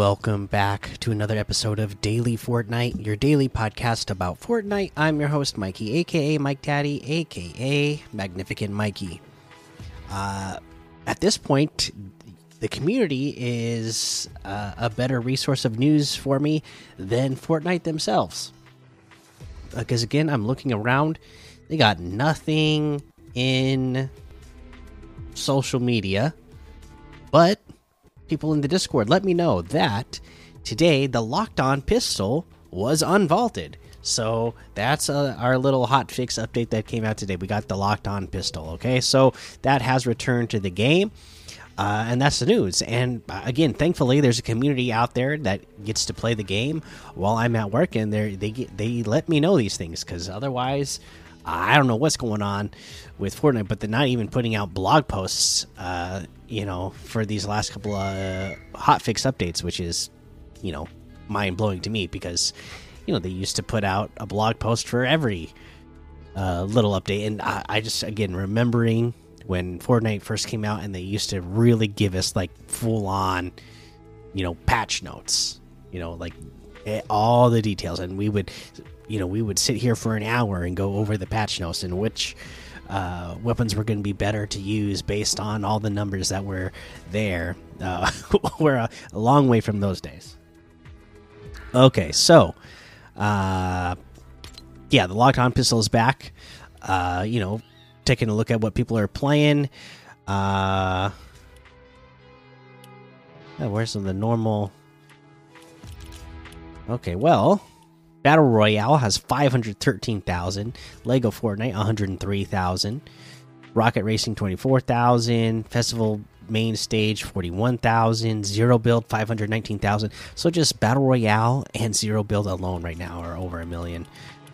Welcome back to another episode of Daily Fortnite, your daily podcast about Fortnite. I'm your host, Mikey, aka Mike Daddy, aka Magnificent Mikey. Uh, at this point, the community is uh, a better resource of news for me than Fortnite themselves. Because again, I'm looking around, they got nothing in social media, but people in the Discord let me know that today the locked on pistol was unvaulted. So that's uh, our little hot fix update that came out today. We got the locked on pistol. Okay, so that has returned to the game. Uh, and that's the news. And uh, again, thankfully, there's a community out there that gets to play the game while I'm at work, and they they get, they let me know these things because otherwise, I don't know what's going on with Fortnite. But they're not even putting out blog posts, uh, you know, for these last couple of uh, hotfix updates, which is, you know, mind blowing to me because, you know, they used to put out a blog post for every uh, little update, and I, I just again remembering when Fortnite first came out, and they used to really give us like full on, you know, patch notes. You know, like all the details, and we would, you know, we would sit here for an hour and go over the patch notes and which uh, weapons were going to be better to use based on all the numbers that were there. Uh, we're a, a long way from those days. Okay, so, uh, yeah, the locked on pistol is back. Uh, you know, taking a look at what people are playing. Uh, where's the normal? Okay, well, Battle Royale has 513,000, Lego Fortnite 103,000, Rocket Racing 24,000, Festival Main Stage 41,000, Zero Build 519,000. So just Battle Royale and Zero Build alone right now are over a million.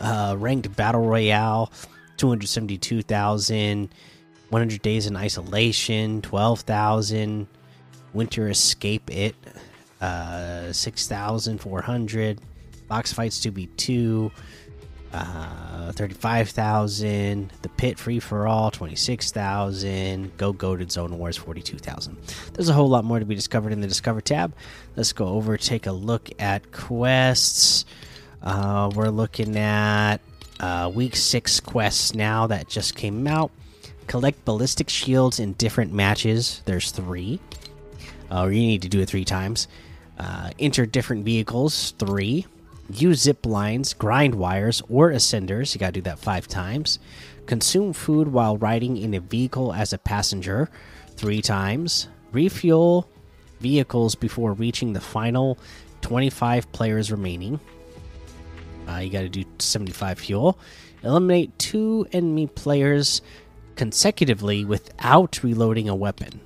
Uh, ranked Battle Royale 272,000, 100 Days in Isolation 12,000, Winter Escape It uh 6,400 box fights to be two. Uh 35,000 the pit free for all 26,000 go goaded zone wars 42,000 there's a whole lot more to be discovered in the discover tab. Let's go over take a look at quests. Uh we're looking at uh week 6 quests now that just came out. Collect ballistic shields in different matches. There's 3 uh, you need to do it 3 times uh, enter different vehicles three. Use zip lines grind wires or ascenders. You gotta do that five times. Consume food while riding in a vehicle as a passenger three times. Refuel vehicles before reaching the final 25 players remaining. Uh, you gotta do 75 fuel. Eliminate two enemy players consecutively without reloading a weapon.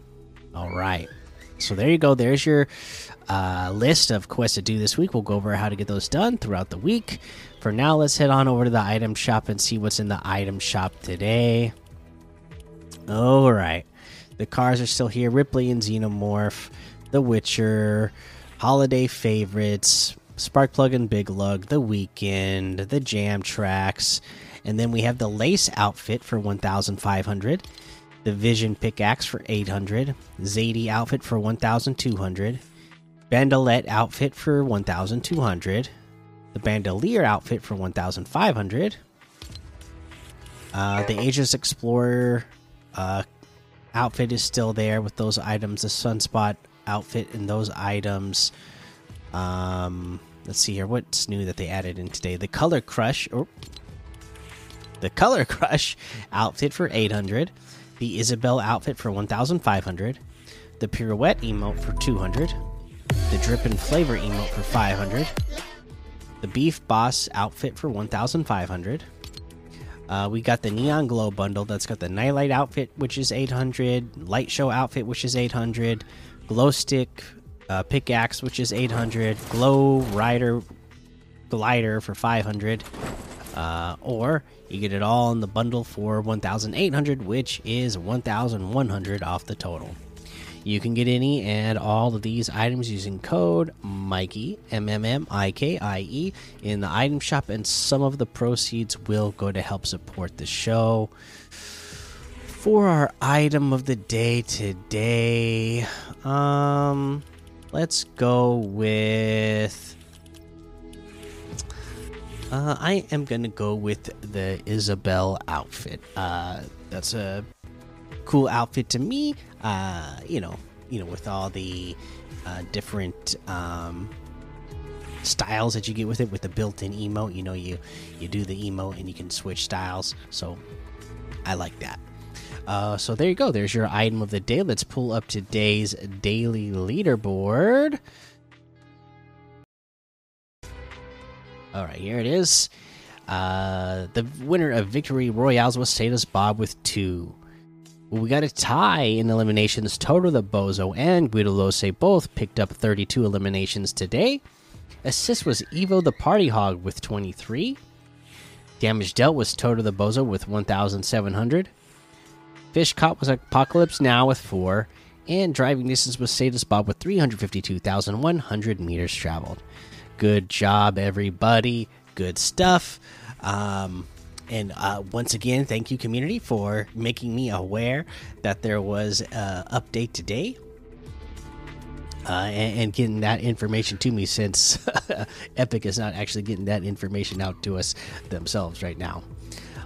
All right so there you go there's your uh, list of quests to do this week. We'll go over how to get those done throughout the week. For now, let's head on over to the item shop and see what's in the item shop today. All right. The cars are still here Ripley and Xenomorph, The Witcher, Holiday Favorites, Sparkplug and Big Lug, The Weeknd, The Jam Tracks, and then we have the Lace outfit for 1,500, the Vision pickaxe for 800, Zadie outfit for 1,200. Bandolette outfit for 1,200. The Bandolier outfit for 1,500. Uh, the Aegis Explorer uh, outfit is still there with those items. The Sunspot outfit and those items. Um, let's see here. What's new that they added in today? The Color Crush. Oh, the Color Crush outfit for 800. The Isabelle outfit for 1,500. The Pirouette emote for 200 the Drip and Flavor emote for 500, the Beef Boss outfit for 1,500. Uh, we got the Neon Glow bundle that's got the Nightlight outfit, which is 800, Light Show outfit, which is 800, Glow Stick uh, pickaxe, which is 800, Glow Rider glider for 500, uh, or you get it all in the bundle for 1,800, which is 1,100 off the total. You can get any and all of these items using code Mikey M M M I K I E in the item shop, and some of the proceeds will go to help support the show. For our item of the day today, um, let's go with. Uh, I am gonna go with the Isabelle outfit. Uh, that's a cool outfit to me. Uh, you know, you know, with all the uh, different um, styles that you get with it, with the built-in emote. You know, you you do the emote and you can switch styles. So I like that. Uh, so there you go. There's your item of the day. Let's pull up today's daily leaderboard. All right, here it is. Uh, the winner of Victory Royales was Status Bob with two. We got a tie in eliminations. Toto the Bozo and Guido Lose both picked up 32 eliminations today. Assist was Evo the Party Hog with 23. Damage dealt was Toto the Bozo with 1,700. Fish caught was Apocalypse Now with 4. And driving distance was Status Bob with 352,100 meters traveled. Good job, everybody. Good stuff. Um, and uh, once again, thank you, community, for making me aware that there was an update today. Uh, and, and, getting that information to me since Epic is not actually getting that information out to us themselves right now.